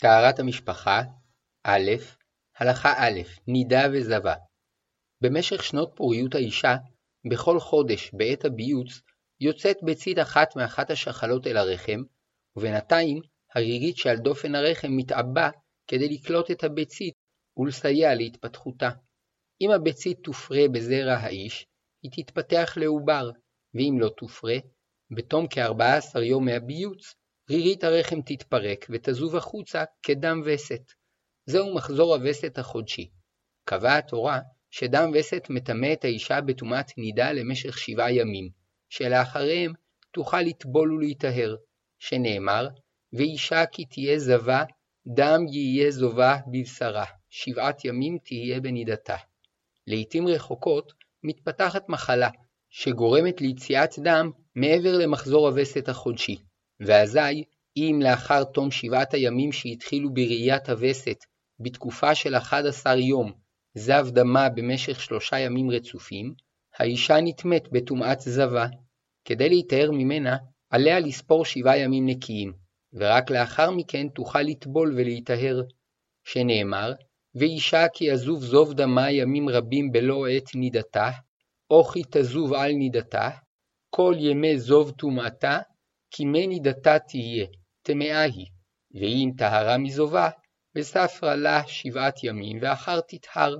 טהרת המשפחה א. הלכה א' נידה וזבה במשך שנות פוריות האישה, בכל חודש בעת הביוץ, יוצאת ביצית אחת מאחת השחלות אל הרחם, ובינתיים הרירית שעל דופן הרחם מתעבה כדי לקלוט את הביצית ולסייע להתפתחותה. אם הביצית תופרה בזרע האיש, היא תתפתח לעובר, ואם לא תופרה, בתום כ-14 יום מהביוץ, רירית הרחם תתפרק ותזוב החוצה כדם וסת. זהו מחזור הווסת החודשי. קבעה התורה שדם וסת מטמא את האישה בטומאת נידה למשך שבעה ימים, שלאחריהם תוכל לטבול ולהיטהר, שנאמר, ואישה כי תהיה זבה, דם יהיה זובה בבשרה, שבעת ימים תהיה בנידתה. לעתים רחוקות מתפתחת מחלה, שגורמת ליציאת דם מעבר למחזור הווסת החודשי, ואזי אם לאחר תום שבעת הימים שהתחילו בראיית הווסת, בתקופה של 11 יום, זב דמה במשך שלושה ימים רצופים, האישה נטמאת בטומאת זבה. כדי להיטהר ממנה, עליה לספור שבעה ימים נקיים, ורק לאחר מכן תוכל לטבול ולהיטהר. שנאמר, ואישה כי יזוב זוב דמה ימים רבים בלא עת נידתה, או כי תזוב על נידתה, כל ימי זוב טומאתה, כי מי נידתה תהיה, טמאה היא, ואם טהרה מזובה, וספרה לה שבעת ימים, ואחר תטהר.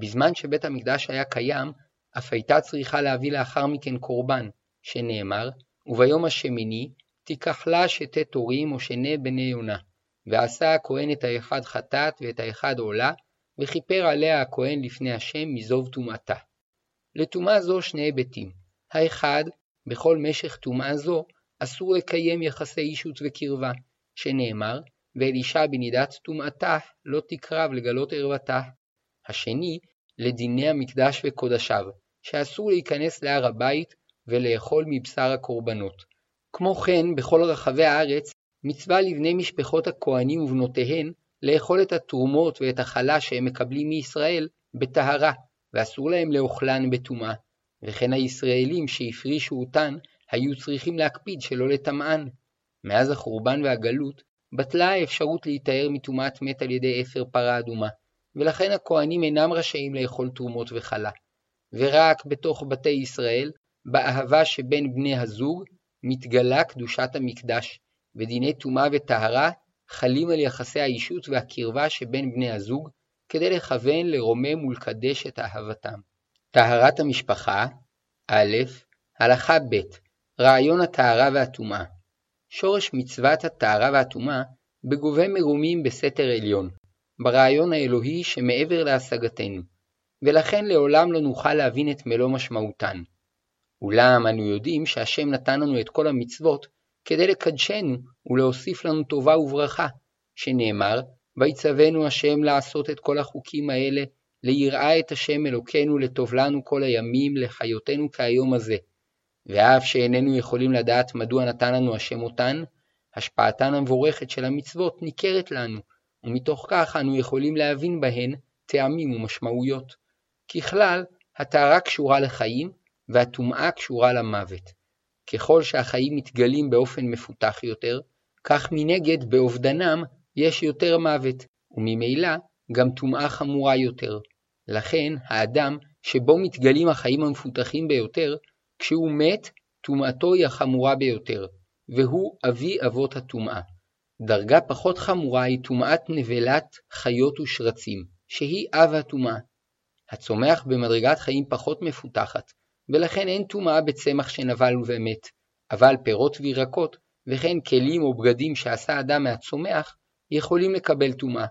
בזמן שבית המקדש היה קיים, אף הייתה צריכה להביא לאחר מכן קורבן, שנאמר, וביום השמיני תיקח לה שתי תורים או שני בני יונה. ועשה הכהן את האחד חטאת ואת האחד עולה, וכיפר עליה הכהן לפני השם מזוב טומאתה. לטומאה זו שני היבטים. האחד, בכל משך טומאה זו, אסור לקיים יחסי אישות וקרבה, שנאמר, ואל אישה בנידת טומאתה לא תקרב לגלות ערוותה. השני, לדיני המקדש וקודשיו, שאסור להיכנס להר הבית ולאכול מבשר הקורבנות. כמו כן, בכל רחבי הארץ, מצווה לבני משפחות הכהנים ובנותיהן לאכול את התרומות ואת החלה שהם מקבלים מישראל בטהרה, ואסור להם לאוכלן בטומאה, וכן הישראלים שהפרישו אותן היו צריכים להקפיד שלא לטמאן. מאז החורבן והגלות, בטלה האפשרות להיטהר מטומאת מת על ידי אפר פרה אדומה, ולכן הכהנים אינם רשאים לאכול תרומות וחלה. ורק בתוך בתי ישראל, באהבה שבין בני הזוג, מתגלה קדושת המקדש, ודיני טומאה וטהרה חלים על יחסי האישות והקרבה שבין בני הזוג, כדי לכוון, לרומם ולקדש את אהבתם. טהרת המשפחה א. הלכה ב' רעיון הטהרה והטומאה שורש מצוות הטהרה והטומאה בגובה מרומים בסתר עליון, ברעיון האלוהי שמעבר להשגתנו, ולכן לעולם לא נוכל להבין את מלוא משמעותן. אולם אנו יודעים שהשם נתן לנו את כל המצוות כדי לקדשנו ולהוסיף לנו טובה וברכה, שנאמר, ויצוונו השם לעשות את כל החוקים האלה, ליראה את השם אלוקינו לטוב לנו כל הימים, לחיותנו כהיום הזה. ואף שאיננו יכולים לדעת מדוע נתן לנו השם אותן, השפעתן המבורכת של המצוות ניכרת לנו, ומתוך כך אנו יכולים להבין בהן טעמים ומשמעויות. ככלל, הטהרה קשורה לחיים, והטומאה קשורה למוות. ככל שהחיים מתגלים באופן מפותח יותר, כך מנגד באובדנם יש יותר מוות, וממילא גם טומאה חמורה יותר. לכן, האדם שבו מתגלים החיים המפותחים ביותר, כשהוא מת, טומאתו היא החמורה ביותר, והוא אבי אבות הטומאה. דרגה פחות חמורה היא טומאת נבלת חיות ושרצים, שהיא אב הטומאה. הצומח במדרגת חיים פחות מפותחת, ולכן אין טומאה בצמח שנבל ומת, אבל פירות וירקות, וכן כלים או בגדים שעשה אדם מהצומח, יכולים לקבל טומאה.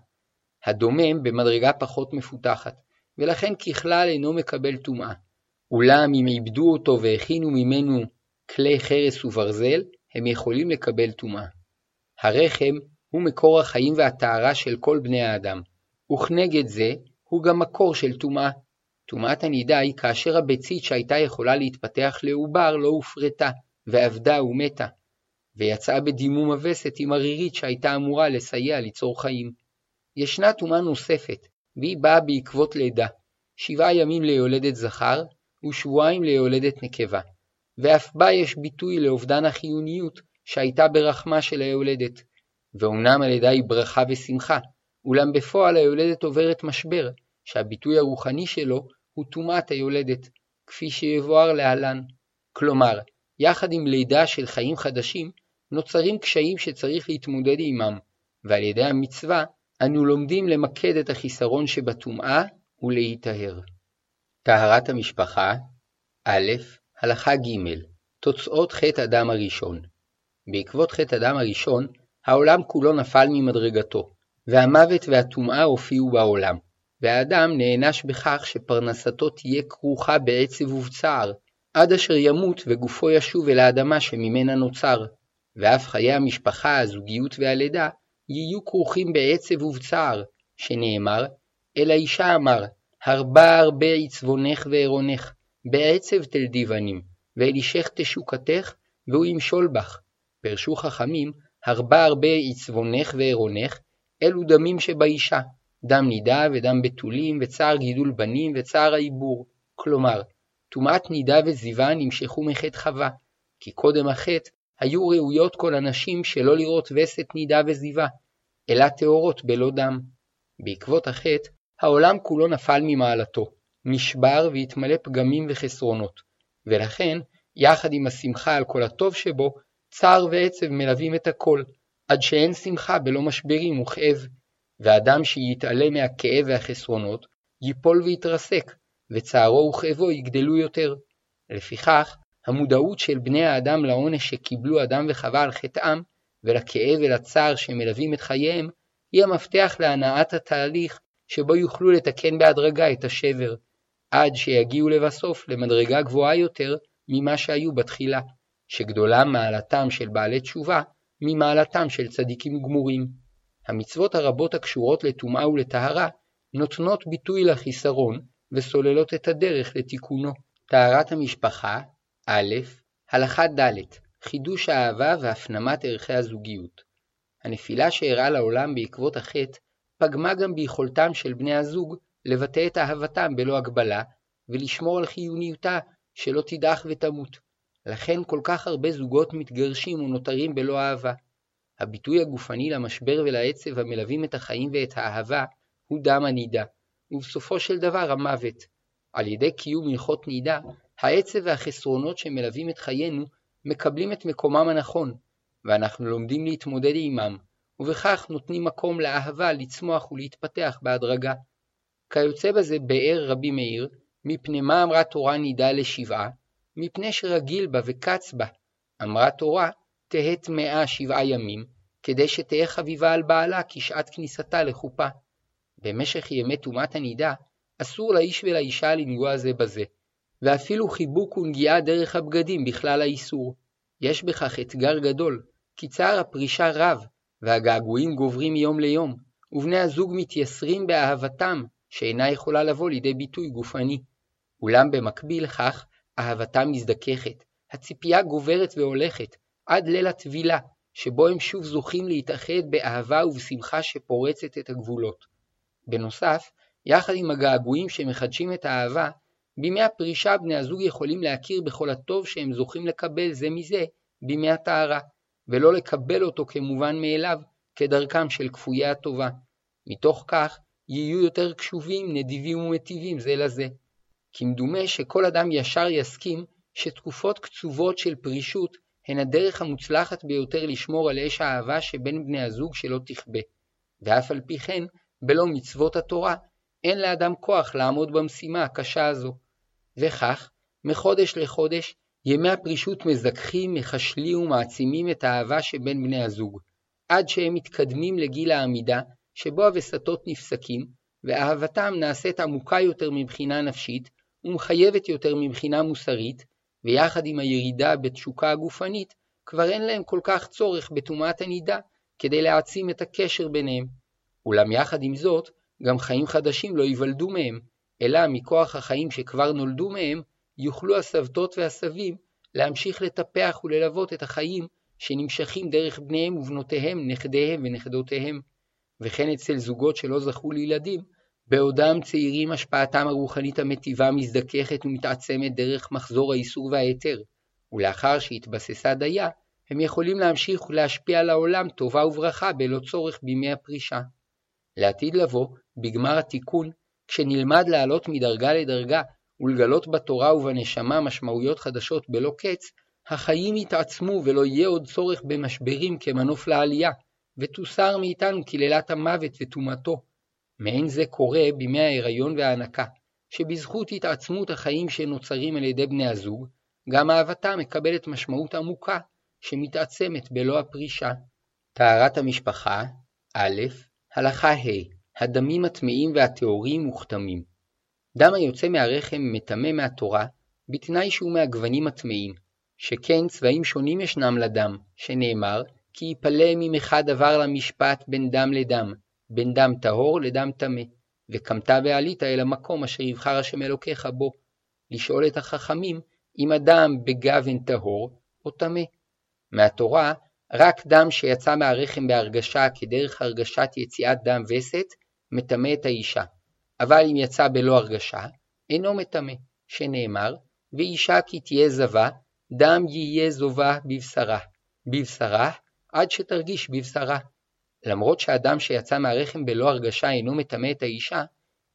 הדומם במדרגה פחות מפותחת, ולכן ככלל אינו מקבל טומאה. אולם אם עיבדו אותו והכינו ממנו כלי חרס וברזל, הם יכולים לקבל טומאה. הרחם הוא מקור החיים והטהרה של כל בני האדם, וכנגד זה הוא גם מקור של טומאה. טומאת הנידה היא כאשר הביצית שהייתה יכולה להתפתח לעובר לא הופרטה, ואבדה ומתה, ויצאה בדימום הווסת עם הרירית שהייתה אמורה לסייע ליצור חיים. ישנה טומאה נוספת, והיא באה בעקבות לידה, שבעה ימים ליולדת זכר, ושבועיים ליולדת נקבה, ואף בה יש ביטוי לאובדן החיוניות שהייתה ברחמה של היולדת. ואומנם הלידה היא ברכה ושמחה, אולם בפועל היולדת עוברת משבר, שהביטוי הרוחני שלו הוא טומאת היולדת, כפי שיבואר להלן. כלומר, יחד עם לידה של חיים חדשים, נוצרים קשיים שצריך להתמודד עמם, ועל ידי המצווה אנו לומדים למקד את החיסרון שבטומאה ולהיטהר. טהרת המשפחה א. הלכה ג. תוצאות חטא אדם הראשון בעקבות חטא אדם הראשון, העולם כולו נפל ממדרגתו, והמוות והטומאה הופיעו בעולם, והאדם נענש בכך שפרנסתו תהיה כרוכה בעצב ובצער, עד אשר ימות וגופו ישוב אל האדמה שממנה נוצר, ואף חיי המשפחה, הזוגיות והלידה, יהיו כרוכים בעצב ובצער, שנאמר, אל האישה אמר, הרבה הרבה עצבונך ועירונך, בעצב תלדי בנים, ואל אישך תשוקתך, והוא ימשול בך. פרשו חכמים, הרבה הרבה עצבונך ועירונך, אלו דמים שבאישה, דם נידה ודם בתולים, וצער גידול בנים, וצער העיבור. כלומר, טומאת נידה וזיווה נמשכו מחטא חווה, כי קודם החטא היו ראויות כל הנשים שלא לראות וסת נידה וזיווה, אלא טהורות בלא דם. בעקבות החטא, העולם כולו נפל ממעלתו, נשבר והתמלא פגמים וחסרונות, ולכן, יחד עם השמחה על כל הטוב שבו, צער ועצב מלווים את הכל, עד שאין שמחה בלא משברים וכאב, ואדם שיתעלה מהכאב והחסרונות, ייפול ויתרסק, וצערו וכאבו יגדלו יותר. לפיכך, המודעות של בני האדם לעונש שקיבלו אדם וחווה על חטאם, ולכאב ולצער שמלווים את חייהם, היא המפתח להנעת התהליך שבו יוכלו לתקן בהדרגה את השבר, עד שיגיעו לבסוף למדרגה גבוהה יותר ממה שהיו בתחילה, שגדולה מעלתם של בעלי תשובה ממעלתם של צדיקים גמורים. המצוות הרבות הקשורות לטומאה ולטהרה נותנות ביטוי לחיסרון וסוללות את הדרך לתיקונו. טהרת המשפחה א. הלכה ד. חידוש האהבה והפנמת ערכי הזוגיות. הנפילה שאירעה לעולם בעקבות החטא פגמה גם ביכולתם של בני הזוג לבטא את אהבתם בלא הגבלה, ולשמור על חיוניותה שלא תדעך ותמות. לכן כל כך הרבה זוגות מתגרשים ונותרים בלא אהבה. הביטוי הגופני למשבר ולעצב המלווים את החיים ואת האהבה הוא דם הנידה, ובסופו של דבר המוות. על ידי קיום הלכות נידה, העצב והחסרונות שמלווים את חיינו מקבלים את מקומם הנכון, ואנחנו לומדים להתמודד עמם, ובכך נותנים מקום לאהבה לצמוח ולהתפתח בהדרגה. כיוצא בזה באר רבי מאיר, מפני מה אמרה תורה נידה לשבעה? מפני שרגיל בה וקץ בה. אמרה תורה, תהא טמאה שבעה ימים, כדי שתהא חביבה על בעלה כשעת כניסתה לחופה. במשך ימי טומאת הנידה, אסור לאיש ולאישה לנגוע זה בזה, ואפילו חיבוק ונגיעה דרך הבגדים בכלל האיסור. יש בכך אתגר גדול, כי צער הפרישה רב, והגעגועים גוברים מיום ליום, ובני הזוג מתייסרים באהבתם, שאינה יכולה לבוא לידי ביטוי גופני. אולם במקביל לכך, אהבתם מזדככת, הציפייה גוברת והולכת, עד ליל הטבילה, שבו הם שוב זוכים להתאחד באהבה ובשמחה שפורצת את הגבולות. בנוסף, יחד עם הגעגועים שמחדשים את האהבה, בימי הפרישה בני הזוג יכולים להכיר בכל הטוב שהם זוכים לקבל זה מזה בימי הטהרה, ולא לקבל אותו כמובן מאליו, כדרכם של כפויי הטובה. מתוך כך, יהיו יותר קשובים, נדיבים ומטיבים זה לזה. כמדומה שכל אדם ישר יסכים שתקופות קצובות של פרישות הן הדרך המוצלחת ביותר לשמור על אש האהבה שבין בני הזוג שלא תכבה. ואף על פי כן, בלא מצוות התורה, אין לאדם כוח לעמוד במשימה הקשה הזו. וכך, מחודש לחודש, ימי הפרישות מזככים, מחשלים ומעצימים את האהבה שבין בני הזוג, עד שהם מתקדמים לגיל העמידה, שבו הווסתות נפסקים, ואהבתם נעשית עמוקה יותר מבחינה נפשית, ומחייבת יותר מבחינה מוסרית, ויחד עם הירידה בתשוקה הגופנית, כבר אין להם כל כך צורך בטומאת הנידה, כדי להעצים את הקשר ביניהם. אולם יחד עם זאת, גם חיים חדשים לא ייוולדו מהם, אלא מכוח החיים שכבר נולדו מהם, יוכלו הסבתות והסבים להמשיך לטפח וללוות את החיים שנמשכים דרך בניהם ובנותיהם, נכדיהם ונכדותיהם. וכן אצל זוגות שלא זכו לילדים, בעודם צעירים השפעתם הרוחנית המטיבה מזדככת ומתעצמת דרך מחזור האיסור וההיתר, ולאחר שהתבססה דייה, הם יכולים להמשיך ולהשפיע על העולם טובה וברכה בלא צורך בימי הפרישה. לעתיד לבוא, בגמר התיקון, כשנלמד לעלות מדרגה לדרגה ולגלות בתורה ובנשמה משמעויות חדשות בלא קץ, החיים יתעצמו ולא יהיה עוד צורך במשברים כמנוף לעלייה, ותוסר מאיתנו קללת המוות וטומאתו. מעין זה קורה בימי ההיריון וההנקה, שבזכות התעצמות החיים שנוצרים על ידי בני הזוג, גם אהבתה מקבלת משמעות עמוקה, שמתעצמת בלא הפרישה. טהרת המשפחה א. הלכה ה' הדמים הטמאים והטהורים מוכתמים. דם היוצא מהרחם מטמא מהתורה, בתנאי שהוא מהגוונים הטמאים, שכן צבעים שונים ישנם לדם, שנאמר, כי יפלא ממך דבר למשפט בין דם לדם, בין דם טהור לדם טמא, וקמת ועלית אל המקום אשר יבחר השם אלוקיך בו, לשאול את החכמים אם הדם בגוון טהור או טמא. מהתורה, רק דם שיצא מהרחם בהרגשה כדרך הרגשת יציאת דם וסת, מטמא את האישה, אבל אם יצא בלא הרגשה, אינו מטמא, שנאמר, ואישה כי תהיה זבה, דם יהיה זובה בבשרה, בבשרה עד שתרגיש בבשרה. למרות שהדם שיצא מהרחם בלא הרגשה אינו מטמא את האישה,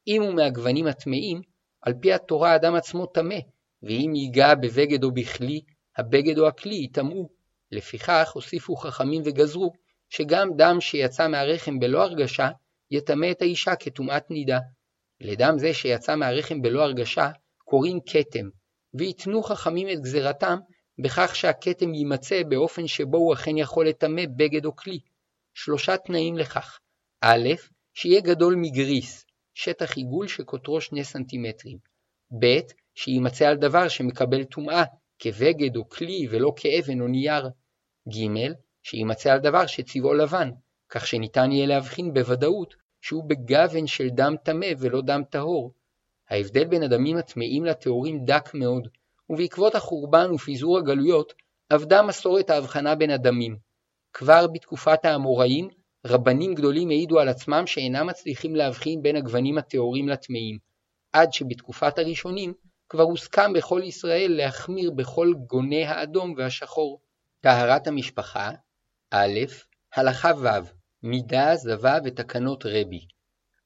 אם הוא מהגוונים הטמאים, על פי התורה האדם עצמו טמא, ואם ייגע בבגד או בכלי, הבגד או הכלי יטמאו. לפיכך הוסיפו חכמים וגזרו, שגם דם שיצא מהרחם בלא הרגשה, יטמא את האישה כטומאת נידה. לדם זה שיצא מהרחם בלא הרגשה, קוראים כתם, ויתנו חכמים את גזירתם בכך שהכתם יימצא באופן שבו הוא אכן יכול לטמא בגד או כלי. שלושה תנאים לכך א', שיהיה גדול מגריס, שטח עיגול שקוטרו שני סנטימטרים. ב', שיימצא על דבר שמקבל טומאה, כבגד או כלי ולא כאבן או נייר. ג', שיימצא על דבר שצבעו לבן, כך שניתן יהיה להבחין בוודאות שהוא בגוון של דם טמא ולא דם טהור. ההבדל בין הדמים הטמאים לטהורים דק מאוד, ובעקבות החורבן ופיזור הגלויות, אבדה מסורת ההבחנה בין הדמים. כבר בתקופת האמוראים, רבנים גדולים העידו על עצמם שאינם מצליחים להבחין בין הגוונים הטהורים לטמאים, עד שבתקופת הראשונים כבר הוסכם בכל ישראל להחמיר בכל גוני האדום והשחור. טהרת המשפחה א. הלכה ו' מידה, זבה ותקנות רבי.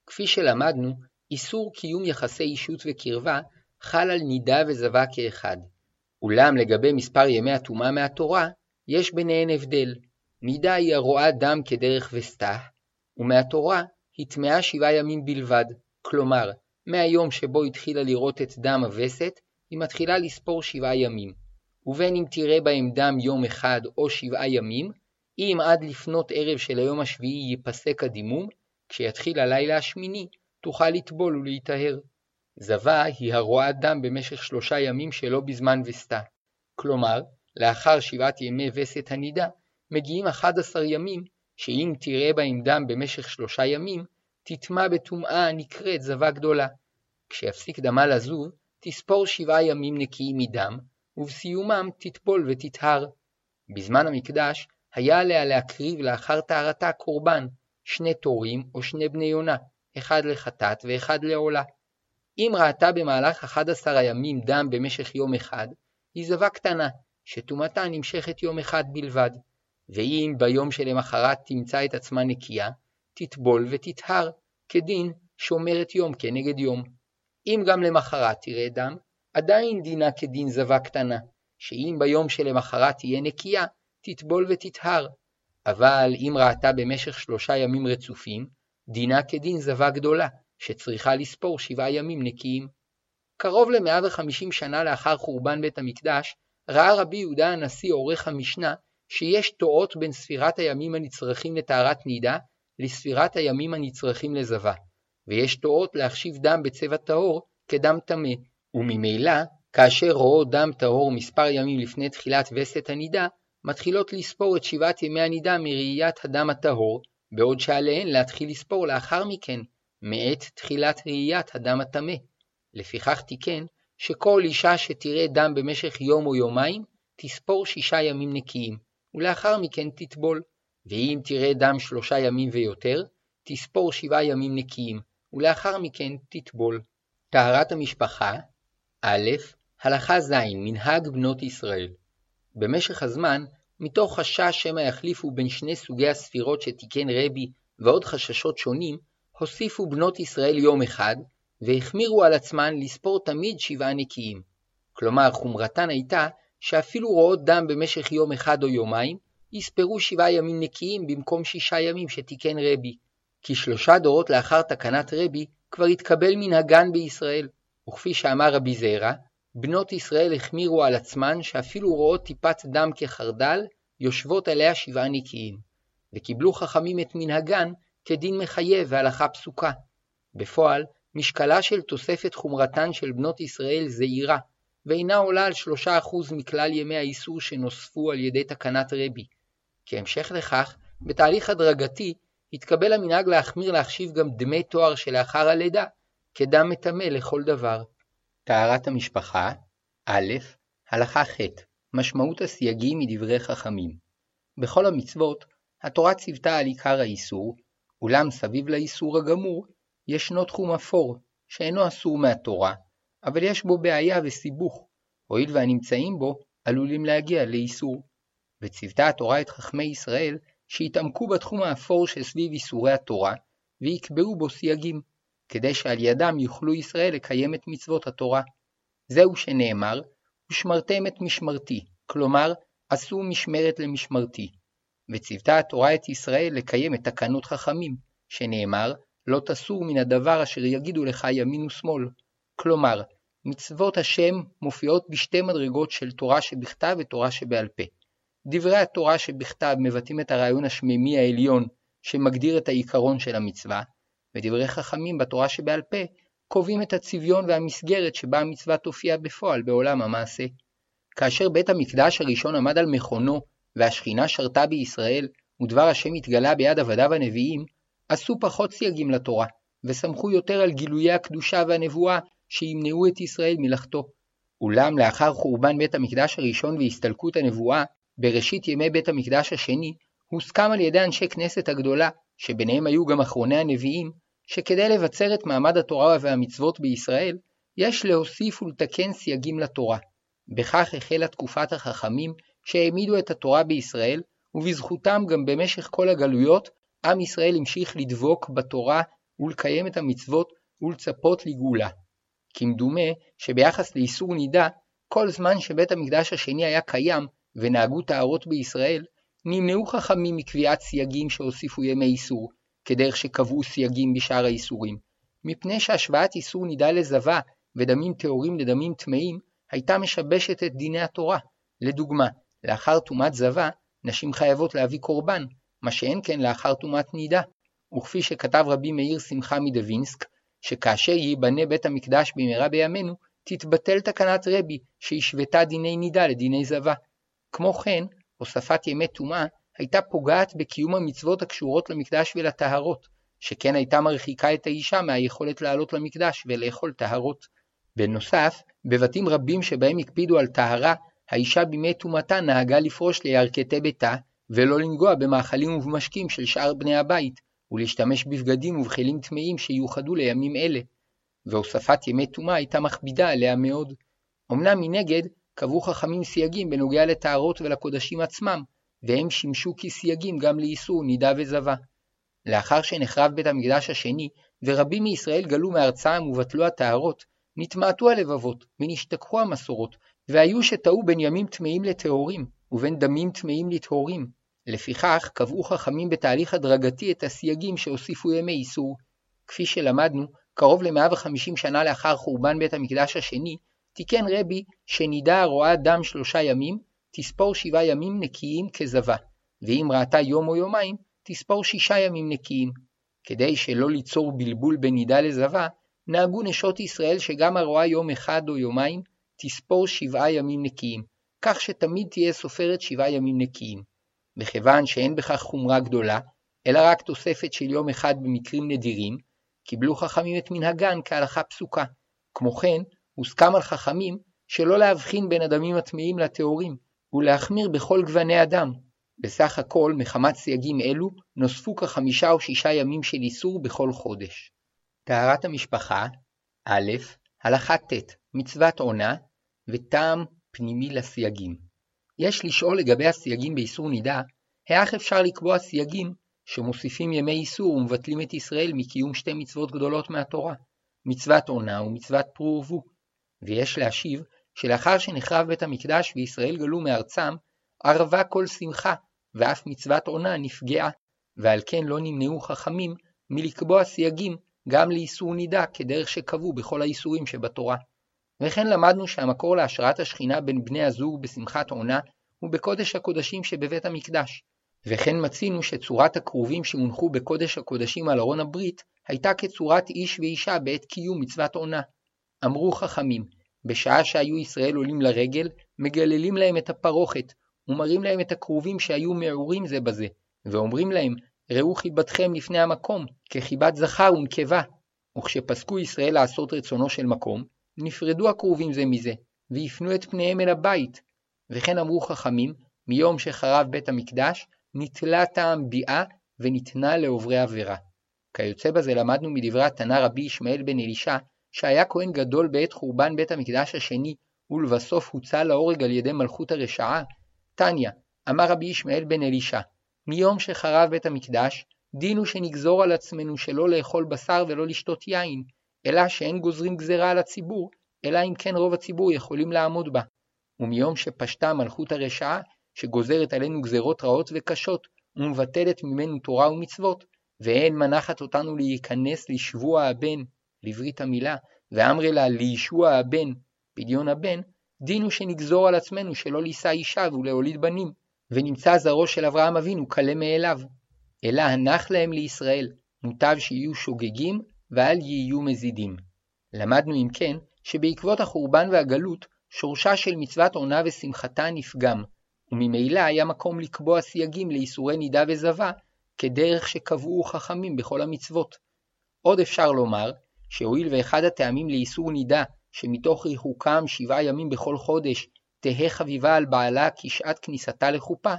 כפי שלמדנו, איסור קיום יחסי אישות וקרבה חל על נידה וזבה כאחד. אולם לגבי מספר ימי הטומאה מהתורה, יש ביניהן הבדל. נידה היא הרואה דם כדרך וסתה, ומהתורה היא טמאה שבעה ימים בלבד, כלומר, מהיום שבו התחילה לראות את דם הווסת, היא מתחילה לספור שבעה ימים. ובין אם תראה בהם דם יום אחד או שבעה ימים, אם עד לפנות ערב של היום השביעי ייפסק הדימום, כשיתחיל הלילה השמיני, תוכל לטבול ולהיטהר. זבה היא הרואה דם במשך שלושה ימים שלא בזמן וסתה. כלומר, לאחר שבעת ימי וסת הנידה, מגיעים 11 ימים, שאם תראה בהם דם במשך שלושה ימים, תטמע בטומאה הנקראת זבה גדולה. כשיפסיק דמה לזוב, תספור שבעה ימים נקיים מדם, ובסיומם תטבול ותטהר. בזמן המקדש, היה עליה להקריב לאחר טהרתה קורבן, שני תורים או שני בני יונה, אחד לחטאת ואחד לעולה. אם ראתה במהלך 11 הימים דם במשך יום אחד, היא זבה קטנה, שטומאתה נמשכת יום אחד בלבד. ואם ביום שלמחרת תמצא את עצמה נקייה, תטבול ותטהר, כדין שומרת יום כנגד יום. אם גם למחרת תראה דם, עדיין דינה כדין זבה קטנה, שאם ביום שלמחרת תהיה נקייה, תטבול ותטהר. אבל אם ראתה במשך שלושה ימים רצופים, דינה כדין זבה גדולה, שצריכה לספור שבעה ימים נקיים. קרוב ל-150 שנה לאחר חורבן בית המקדש, ראה רבי יהודה הנשיא עורך המשנה שיש תואות בין ספירת הימים הנצרכים לטהרת נידה לספירת הימים הנצרכים לזבה, ויש תואות להחשיב דם בצבע טהור כדם טמא, וממילא, כאשר רואות דם טהור מספר ימים לפני תחילת וסת הנידה, מתחילות לספור את שבעת ימי הנידה מראיית הדם הטהור, בעוד שעליהן להתחיל לספור לאחר מכן, מעת תחילת ראיית הדם הטמא. לפיכך תיקן, שכל אישה שתראה דם במשך יום או יומיים, תספור שישה ימים נקיים, ולאחר מכן תטבול. ואם תראה דם שלושה ימים ויותר, תספור שבעה ימים נקיים, ולאחר מכן תטבול. טהרת המשפחה א. הלכה ז. מנהג בנות ישראל במשך הזמן מתוך חשש שמא יחליפו בין שני סוגי הספירות שתיקן רבי ועוד חששות שונים, הוסיפו בנות ישראל יום אחד, והחמירו על עצמן לספור תמיד שבעה נקיים. כלומר, חומרתן הייתה שאפילו רואות דם במשך יום אחד או יומיים, יספרו שבעה ימים נקיים במקום שישה ימים שתיקן רבי. כי שלושה דורות לאחר תקנת רבי, כבר התקבל מנהגן בישראל, וכפי שאמר רבי זעירא, בנות ישראל החמירו על עצמן שאפילו רואות טיפת דם כחרדל, יושבות עליה שבעה נקיים. וקיבלו חכמים את מנהגן כדין מחייב והלכה פסוקה. בפועל, משקלה של תוספת חומרתן של בנות ישראל זעירה, ואינה עולה על 3% מכלל ימי האיסור שנוספו על ידי תקנת רבי. כהמשך לכך, בתהליך הדרגתי, התקבל המנהג להחמיר להחשיב גם דמי תואר שלאחר הלידה, כדם מטמא לכל דבר. טהרת המשפחה א. הלכה ח' משמעות הסייגים מדברי חכמים. בכל המצוות, התורה ציוותה על עיקר האיסור, אולם סביב לאיסור הגמור, ישנו תחום אפור, שאינו אסור מהתורה, אבל יש בו בעיה וסיבוך, הואיל והנמצאים בו עלולים להגיע לאיסור. וציוותה התורה את חכמי ישראל שיתעמקו בתחום האפור שסביב איסורי התורה, ויקבעו בו סייגים, כדי שעל ידם יוכלו ישראל לקיים את מצוות התורה. זהו שנאמר, ושמרתם את משמרתי, כלומר, עשו משמרת למשמרתי. וציוותה התורה את ישראל לקיים את תקנות חכמים, שנאמר, לא תסור מן הדבר אשר יגידו לך ימין ושמאל. כלומר, מצוות השם מופיעות בשתי מדרגות של תורה שבכתב ותורה שבעל פה. דברי התורה שבכתב מבטאים את הרעיון השמימי העליון שמגדיר את העיקרון של המצווה, ודברי חכמים בתורה שבעל פה קובעים את הצביון והמסגרת שבה המצווה תופיע בפועל בעולם המעשה. כאשר בית המקדש הראשון עמד על מכונו והשכינה שרתה בישראל, ודבר השם התגלה ביד עבדיו הנביאים, עשו פחות סייגים לתורה, וסמכו יותר על גילויי הקדושה והנבואה שימנעו את ישראל מלאכתו. אולם לאחר חורבן בית המקדש הראשון והסתלקות הנבואה, בראשית ימי בית המקדש השני, הוסכם על ידי אנשי כנסת הגדולה, שביניהם היו גם אחרוני הנביאים, שכדי לבצר את מעמד התורה והמצוות בישראל, יש להוסיף ולתקן סייגים לתורה. בכך החלה תקופת החכמים שהעמידו את התורה בישראל, ובזכותם גם במשך כל הגלויות, עם ישראל המשיך לדבוק בתורה ולקיים את המצוות ולצפות לגאולה. כמדומה שביחס לאיסור נידה, כל זמן שבית המקדש השני היה קיים ונהגו טהרות בישראל, נמנעו חכמים מקביעת סייגים שהוסיפו ימי איסור, כדרך שקבעו סייגים בשאר האיסורים, מפני שהשוואת איסור נידה לזבה ודמים טהורים לדמים טמאים, הייתה משבשת את דיני התורה. לדוגמה, לאחר טומאת זבה, נשים חייבות להביא קורבן, מה שאין כן לאחר טומאת נידה. וכפי שכתב רבי מאיר שמחה מדווינסק, שכאשר ייבנה בית המקדש במהרה בימינו, תתבטל תקנת רבי שהשוותה דיני נידה לדיני זבה. כמו כן, הוספת ימי טומאה הייתה פוגעת בקיום המצוות הקשורות למקדש ולטהרות, שכן הייתה מרחיקה את האישה מהיכולת לעלות למקדש ולאכול טהרות. בנוסף, בבתים רבים שבהם הקפידו על טהרה, האישה בימי טומאתה נהגה לפרוש לירכתי ביתה, ולא לנגוע במאכלים ובמשקים של שאר בני הבית, ולהשתמש בבגדים ובכלים טמאים שיוחדו לימים אלה. והוספת ימי טומאה הייתה מכבידה עליה מאוד. אמנם מנגד, קבעו חכמים סייגים בנוגע לטהרות ולקודשים עצמם, והם שימשו כסייגים גם לאיסור נידה וזבה. לאחר שנחרב בית המקדש השני, ורבים מישראל גלו מארצם ובטלו הטהרות, נתמעטו הלבבות, ונשתכחו המסורות, והיו שטעו בין ימים טמאים לטהורים, ובין דמים טמאים לטהורים. לפיכך, קבעו חכמים בתהליך הדרגתי את הסייגים שהוסיפו ימי איסור. כפי שלמדנו, קרוב ל-150 שנה לאחר חורבן בית המקדש השני, תיקן רבי שנידה הרואה דם שלושה ימים, תספור שבעה ימים נקיים כזבה, ואם ראתה יום או יומיים, תספור שישה ימים נקיים. כדי שלא ליצור בלבול בין נידה לזבה, נהגו נשות ישראל שגם הרואה יום אחד או יומיים, תספור שבעה ימים נקיים, כך שתמיד תהיה סופרת שבעה ימים נקיים. מכיוון שאין בכך חומרה גדולה, אלא רק תוספת של יום אחד במקרים נדירים, קיבלו חכמים את מנהגן כהלכה פסוקה. כמו כן, הוסכם על חכמים שלא להבחין בין הדמים הטמאים לטהורים, ולהחמיר בכל גווני הדם. בסך הכל, מחמת סייגים אלו, נוספו כחמישה או שישה ימים של איסור בכל חודש. טהרת המשפחה א. הלכה ט' מצוות עונה וטעם פנימי לסייגים. יש לשאול לגבי הסייגים באיסור נידה, האך אפשר לקבוע סייגים שמוסיפים ימי איסור ומבטלים את ישראל מקיום שתי מצוות גדולות מהתורה, מצוות עונה ומצוות פרו ורבו. ויש להשיב שלאחר שנחרב בית המקדש וישראל גלו מארצם, ערבה כל שמחה, ואף מצוות עונה נפגעה, ועל כן לא נמנעו חכמים מלקבוע סייגים גם לאיסור נידה כדרך שקבעו בכל האיסורים שבתורה. וכן למדנו שהמקור להשראת השכינה בין בני הזוג בשמחת עונה הוא בקודש הקודשים שבבית המקדש. וכן מצינו שצורת הכרובים שהונחו בקודש הקודשים על ארון הברית הייתה כצורת איש ואישה בעת קיום מצוות עונה. אמרו חכמים, בשעה שהיו ישראל עולים לרגל, מגללים להם את הפרוכת, ומראים להם את הכרובים שהיו מעורים זה בזה, ואומרים להם, ראו חיבתכם לפני המקום, כחיבת זכר ונקבה. וכשפסקו ישראל לעשות רצונו של מקום, נפרדו הכרובים זה מזה, והפנו את פניהם אל הבית. וכן אמרו חכמים, מיום שחרב בית המקדש, נתלה טעם ביאה וניתנה לעוברי עבירה. כיוצא בזה למדנו מדברי התנא רבי ישמעאל בן אלישע, שהיה כהן גדול בעת חורבן בית המקדש השני, ולבסוף הוצא להורג על ידי מלכות הרשעה, תניא, אמר רבי ישמעאל בן אלישע, מיום שחרב בית המקדש, דין הוא שנגזור על עצמנו שלא לאכול בשר ולא לשתות יין, אלא שאין גוזרים גזרה על הציבור, אלא אם כן רוב הציבור יכולים לעמוד בה. ומיום שפשטה מלכות הרשעה, שגוזרת עלינו גזרות רעות וקשות, ומבטלת ממנו תורה ומצוות, ואין מנחת אותנו להיכנס לשבוע הבן, לברית המילה, ואמרי לה לישוע הבן, פדיון הבן, דין הוא שנגזור על עצמנו שלא לישא אישה ולהוליד בנים, ונמצא זרעו של אברהם אבינו קלה מאליו. אלא הנח להם לישראל, מוטב שיהיו שוגגים ואל יהיו מזידים. למדנו אם כן, שבעקבות החורבן והגלות, שורשה של מצוות עונה ושמחתה נפגם, וממילא היה מקום לקבוע סייגים לאיסורי נידה וזבה, כדרך שקבעו חכמים בכל המצוות. עוד אפשר לומר, שהואיל ואחד הטעמים לאיסור נידה, שמתוך ריחוקם שבעה ימים בכל חודש, תהא חביבה על בעלה כשעת כניסתה לחופה,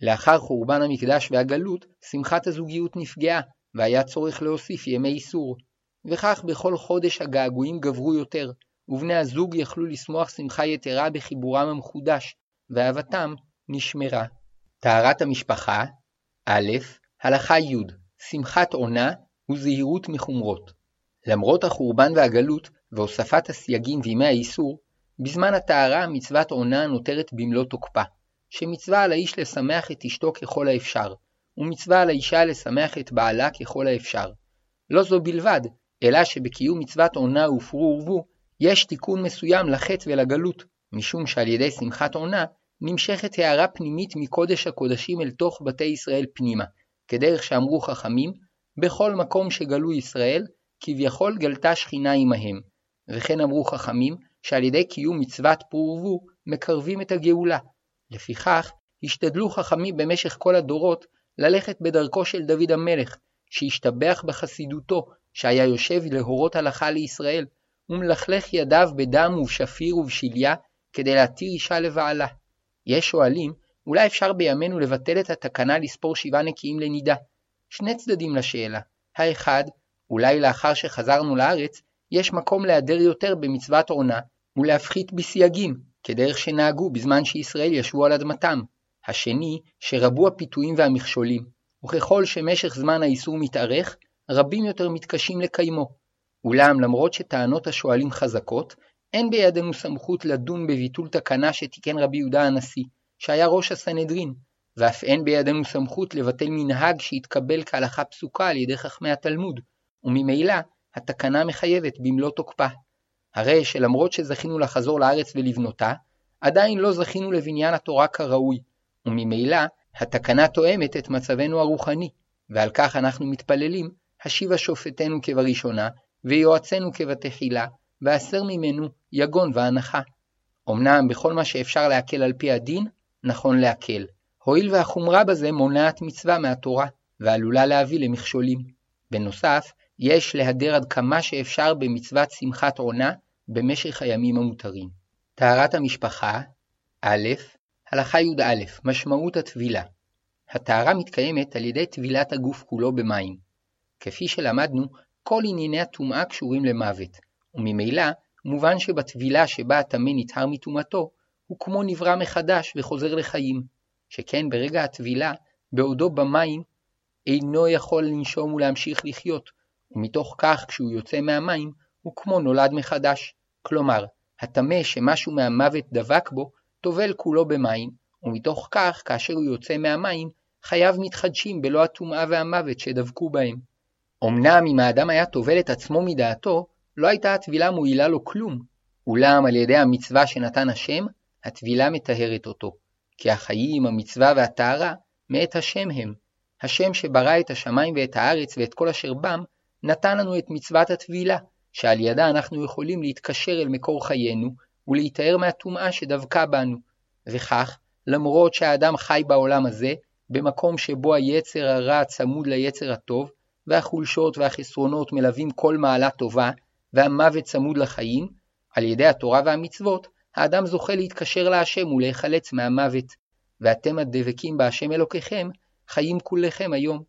לאחר חורבן המקדש והגלות, שמחת הזוגיות נפגעה, והיה צורך להוסיף ימי איסור. וכך בכל חודש הגעגועים גברו יותר, ובני הזוג יכלו לשמוח שמחה יתרה בחיבורם המחודש, ואהבתם נשמרה. טהרת המשפחה א. הלכה י' שמחת עונה וזהירות מחומרות. למרות החורבן והגלות והוספת הסייגים וימי האיסור, בזמן הטהרה מצוות עונה נותרת במלוא תוקפה, שמצווה על האיש לשמח את אשתו ככל האפשר, ומצווה על האישה לשמח את בעלה ככל האפשר. לא זו בלבד, אלא שבקיום מצוות עונה ופרו ורבו, יש תיקון מסוים לחטא ולגלות, משום שעל ידי שמחת עונה נמשכת הערה פנימית מקודש הקודשים אל תוך בתי ישראל פנימה, כדרך שאמרו חכמים, בכל מקום שגלו ישראל, כביכול גלתה שכינה עמהם. וכן אמרו חכמים, שעל ידי קיום מצוות פרו ורבו מקרבים את הגאולה. לפיכך, השתדלו חכמים במשך כל הדורות ללכת בדרכו של דוד המלך, שהשתבח בחסידותו, שהיה יושב להורות הלכה לישראל, ומלכלך ידיו בדם ובשפיר ובשליה, כדי להתיר אישה לבעלה. יש שואלים, אולי אפשר בימינו לבטל את התקנה לספור שבעה נקיים לנידה. שני צדדים לשאלה. האחד, אולי לאחר שחזרנו לארץ, יש מקום להיעדר יותר במצוות עונה, ולהפחית בסייגים, כדרך שנהגו בזמן שישראל ישבו על אדמתם. השני, שרבו הפיתויים והמכשולים, וככל שמשך זמן האיסור מתארך, רבים יותר מתקשים לקיימו. אולם למרות שטענות השואלים חזקות, אין בידינו סמכות לדון בביטול תקנה שתיקן רבי יהודה הנשיא, שהיה ראש הסנהדרין, ואף אין בידינו סמכות לבטל מנהג שהתקבל כהלכה פסוקה על ידי חכמי התלמוד, וממילא התקנה מחייבת במלוא תוקפה. הרי שלמרות שזכינו לחזור לארץ ולבנותה, עדיין לא זכינו לבניין התורה כראוי, וממילא התקנה תואמת את מצבנו הרוחני, ועל כך אנחנו מתפללים, השיבה שופטנו כבראשונה, ויועצנו כבתחילה, והסר ממנו יגון והנחה. אמנם בכל מה שאפשר להקל על פי הדין, נכון להקל. הואיל והחומרה בזה מונעת מצווה מהתורה, ועלולה להביא למכשולים. בנוסף, יש להדר עד כמה שאפשר במצוות שמחת עונה במשך הימים המותרים. טהרת המשפחה א. הלכה י"א משמעות הטבילה הטהרה מתקיימת על ידי טבילת הגוף כולו במים. כפי שלמדנו, כל ענייני הטומאה קשורים למוות, וממילא מובן שבטבילה שבה הטמא נטהר מטומאתו, הוא כמו נברא מחדש וחוזר לחיים, שכן ברגע הטבילה, בעודו במים, אינו יכול לנשום ולהמשיך לחיות, ומתוך כך כשהוא יוצא מהמים, הוא כמו נולד מחדש. כלומר, הטמא שמשהו מהמוות דבק בו, טובל כולו במים, ומתוך כך, כאשר הוא יוצא מהמים, חייו מתחדשים בלא הטומאה והמוות שדבקו בהם. אמנם אם האדם היה טובל את עצמו מדעתו, לא הייתה הטבילה מועילה לו כלום, אולם על ידי המצווה שנתן השם, הטבילה מטהרת אותו. כי החיים, המצווה והטהרה, מאת השם הם. השם שברא את השמיים ואת הארץ ואת כל אשר בם, נתן לנו את מצוות הטבילה, שעל ידה אנחנו יכולים להתקשר אל מקור חיינו, ולהיטהר מהטומאה שדבקה בנו. וכך, למרות שהאדם חי בעולם הזה, במקום שבו היצר הרע צמוד ליצר הטוב, והחולשות והחסרונות מלווים כל מעלה טובה, והמוות צמוד לחיים, על ידי התורה והמצוות, האדם זוכה להתקשר להשם ולהיחלץ מהמוות. ואתם הדבקים בהשם אלוקיכם, חיים כולכם היום.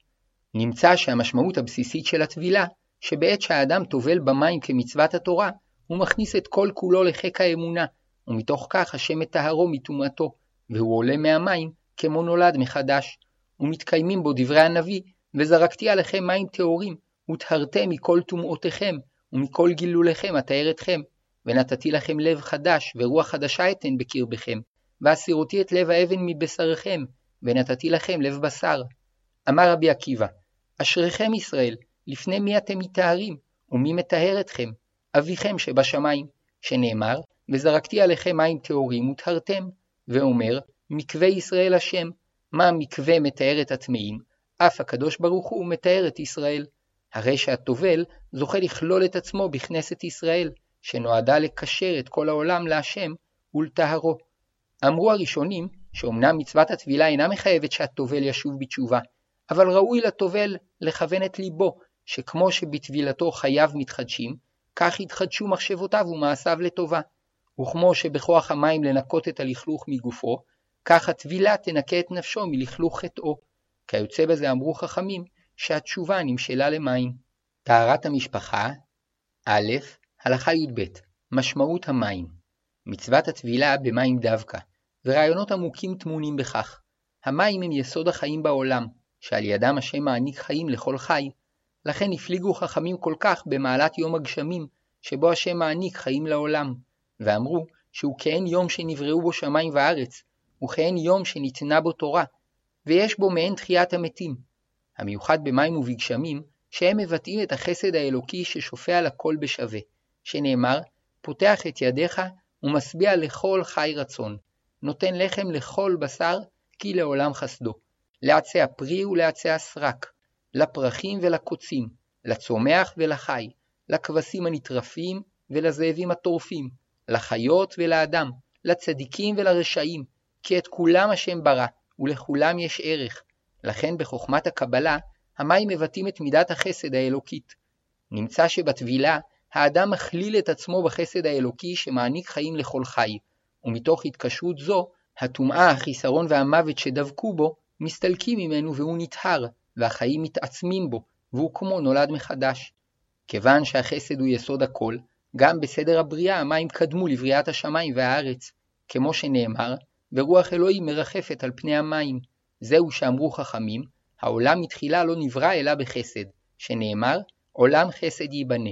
נמצא שהמשמעות הבסיסית של הטבילה, שבעת שהאדם טובל במים כמצוות התורה, הוא מכניס את כל כולו לחיק האמונה, ומתוך כך השם מטהרו מטומאתו, והוא עולה מהמים כמו נולד מחדש. ומתקיימים בו דברי הנביא, וזרקתי עליכם מים טהורים, וטהרתם מכל טומאותיכם, ומכל גילוליכם אתאר אתכם, ונתתי לכם לב חדש, ורוח חדשה אתן בקרבכם, והסירותי את לב האבן מבשרכם, ונתתי לכם לב בשר. אמר רבי עקיבא, אשריכם ישראל, לפני מי אתם מטהרים, ומי מטהר אתכם? אביכם שבשמיים, שנאמר, וזרקתי עליכם מים טהורים וטהרתם, ואומר, מקווה ישראל השם, מה מקווה מתאר את הטמאים, אף הקדוש ברוך הוא מתאר את ישראל. הרי שהטובל זוכה לכלול את עצמו בכנסת ישראל, שנועדה לקשר את כל העולם להשם ולטהרו. אמרו הראשונים שאומנם מצוות הטבילה אינה מחייבת שהטובל ישוב בתשובה, אבל ראוי לטובל לכוון את ליבו, שכמו שבטבילתו חייו מתחדשים, כך יתחדשו מחשבותיו ומעשיו לטובה. וכמו שבכוח המים לנקות את הלכלוך מגופו, כך הטבילה תנקה את נפשו מלכלוך חטאו. כיוצא בזה אמרו חכמים שהתשובה נמשלה למים. טהרת המשפחה א. הלכה י"ב משמעות המים מצוות הטבילה במים דווקא, ורעיונות עמוקים טמונים בכך. המים הם יסוד החיים בעולם, שעל ידם השם מעניק חיים לכל חי, לכן הפליגו חכמים כל כך במעלת יום הגשמים, שבו השם מעניק חיים לעולם, ואמרו שהוא כאין יום שנבראו בו שמיים וארץ, וכאין יום שניתנה בו תורה, ויש בו מעין תחיית המתים. המיוחד במים ובגשמים, שהם מבטאים את החסד האלוקי ששופע לכל בשווה, שנאמר, פותח את ידיך ומשביע לכל חי רצון, נותן לחם לכל בשר, כי לעולם חסדו. לעצי הפרי ולעצי הסרק, לפרחים ולקוצים, לצומח ולחי, לכבשים הנטרפים ולזאבים הטורפים, לחיות ולאדם, לצדיקים ולרשעים, כי את כולם השם ברא, ולכולם יש ערך. לכן בחוכמת הקבלה, המים מבטאים את מידת החסד האלוקית. נמצא שבטבילה, האדם מכליל את עצמו בחסד האלוקי שמעניק חיים לכל חי, ומתוך התקשרות זו, הטומאה, החיסרון והמוות שדבקו בו, מסתלקים ממנו והוא נטהר, והחיים מתעצמים בו, והוא כמו נולד מחדש. כיוון שהחסד הוא יסוד הכל, גם בסדר הבריאה המים קדמו לבריאת השמיים והארץ, כמו שנאמר, ורוח אלוהים מרחפת על פני המים. זהו שאמרו חכמים, העולם מתחילה לא נברא אלא בחסד, שנאמר, עולם חסד ייבנה.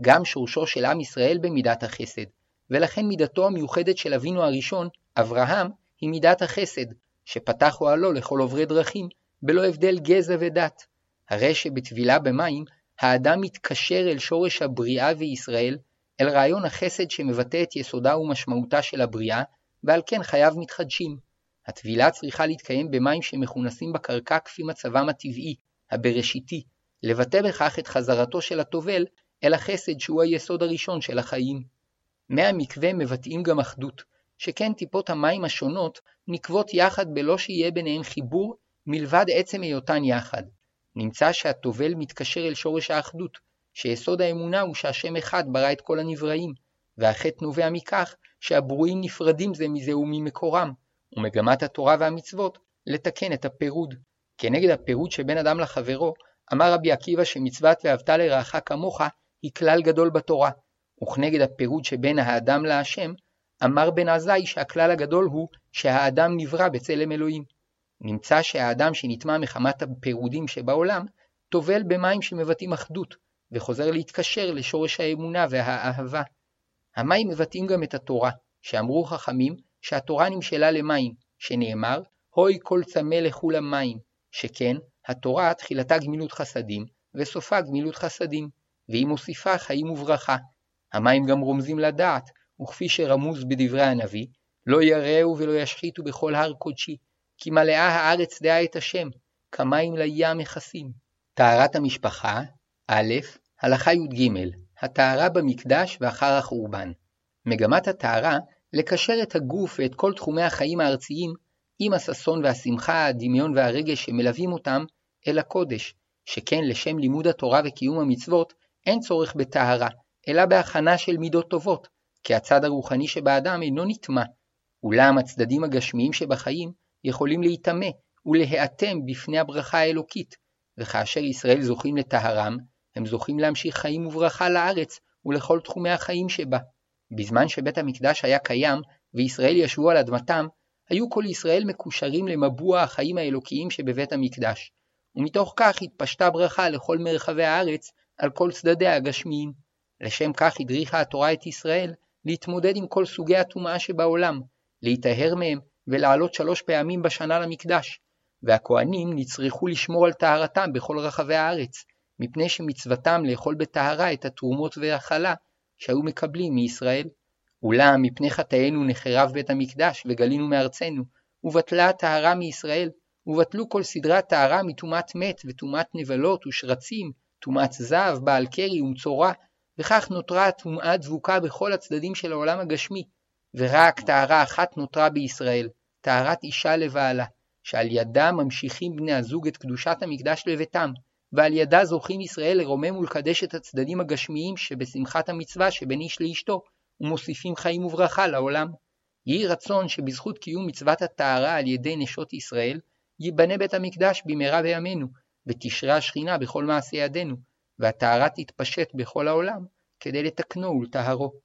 גם שורשו של עם ישראל במידת החסד, ולכן מידתו המיוחדת של אבינו הראשון, אברהם, היא מידת החסד, שפתח אוהלו לכל עוברי דרכים, בלא הבדל גזע ודת. הרי שבטבילה במים, האדם מתקשר אל שורש הבריאה וישראל, אל רעיון החסד שמבטא את יסודה ומשמעותה של הבריאה, ועל כן חייו מתחדשים. הטבילה צריכה להתקיים במים שמכונסים בקרקע כפי מצבם הטבעי, הבראשיתי, לבטא בכך את חזרתו של הטובל אל החסד שהוא היסוד הראשון של החיים. מי המקווה מבטאים גם אחדות, שכן טיפות המים השונות נקבות יחד בלא שיהיה ביניהן חיבור מלבד עצם היותן יחד. נמצא שהטובל מתקשר אל שורש האחדות, שיסוד האמונה הוא שהשם אחד ברא את כל הנבראים, והחטא נובע מכך שהברואים נפרדים זה מזה וממקורם, ומגמת התורה והמצוות לתקן את הפירוד. כנגד הפירוד שבין אדם לחברו, אמר רבי עקיבא שמצוות ואהבת לרעך כמוך היא כלל גדול בתורה, וכנגד הפירוד שבין האדם להשם, אמר בן עזאי שהכלל הגדול הוא שהאדם נברא בצלם אלוהים. נמצא שהאדם שנטמע מחמת הפירודים שבעולם, טובל במים שמבטאים אחדות, וחוזר להתקשר לשורש האמונה והאהבה. המים מבטאים גם את התורה, שאמרו חכמים שהתורה נמשלה למים, שנאמר, הוי כל צמא לכו למים, שכן, התורה תחילתה גמילות חסדים, וסופה גמילות חסדים, והיא מוסיפה חיים וברכה. המים גם רומזים לדעת, וכפי שרמוז בדברי הנביא, לא יראו ולא ישחיתו בכל הר קודשי, כי מלאה הארץ דעה את השם, כמים לים מכסים. טהרת המשפחה, א', הלכה י"ג, הטהרה במקדש ואחר החורבן. מגמת הטהרה לקשר את הגוף ואת כל תחומי החיים הארציים עם הששון והשמחה, הדמיון והרגש שמלווים אותם אל הקודש, שכן לשם לימוד התורה וקיום המצוות אין צורך בטהרה, אלא בהכנה של מידות טובות, כי הצד הרוחני שבאדם אינו נטמע, אולם הצדדים הגשמיים שבחיים יכולים להיטמא ולהיאטם בפני הברכה האלוקית, וכאשר ישראל זוכים לטהרם, הם זוכים להמשיך חיים וברכה לארץ ולכל תחומי החיים שבה. בזמן שבית המקדש היה קיים וישראל ישבו על אדמתם, היו כל ישראל מקושרים למבוע החיים האלוקיים שבבית המקדש, ומתוך כך התפשטה ברכה לכל מרחבי הארץ על כל צדדיה הגשמיים. לשם כך הדריכה התורה את ישראל להתמודד עם כל סוגי הטומאה שבעולם, להיטהר מהם ולעלות שלוש פעמים בשנה למקדש, והכהנים נצרכו לשמור על טהרתם בכל רחבי הארץ, מפני שמצוותם לאכול בטהרה את התרומות והחלה שהיו מקבלים מישראל. אולם מפני חטאינו נחרב בית המקדש וגלינו מארצנו, ובטלה הטהרה מישראל, ובטלו כל סדרי הטהרה מטומאת מת וטומאת נבלות ושרצים, טומאת זב, בעל קרי ומצורע, וכך נותרה הטומאה דבוקה בכל הצדדים של העולם הגשמי, ורק טהרה אחת נותרה בישראל, טהרת אישה לבעלה, שעל ידה ממשיכים בני הזוג את קדושת המקדש לביתם, ועל ידה זוכים ישראל לרומם ולקדש את הצדדים הגשמיים שבשמחת המצווה שבין איש לאשתו, ומוסיפים חיים וברכה לעולם. יהי רצון שבזכות קיום מצוות הטהרה על ידי נשות ישראל, ייבנה בית המקדש במהרה בימינו, ותשרה השכינה בכל מעשי ידינו, והטהרה תתפשט בכל העולם, כדי לתקנו ולטהרו.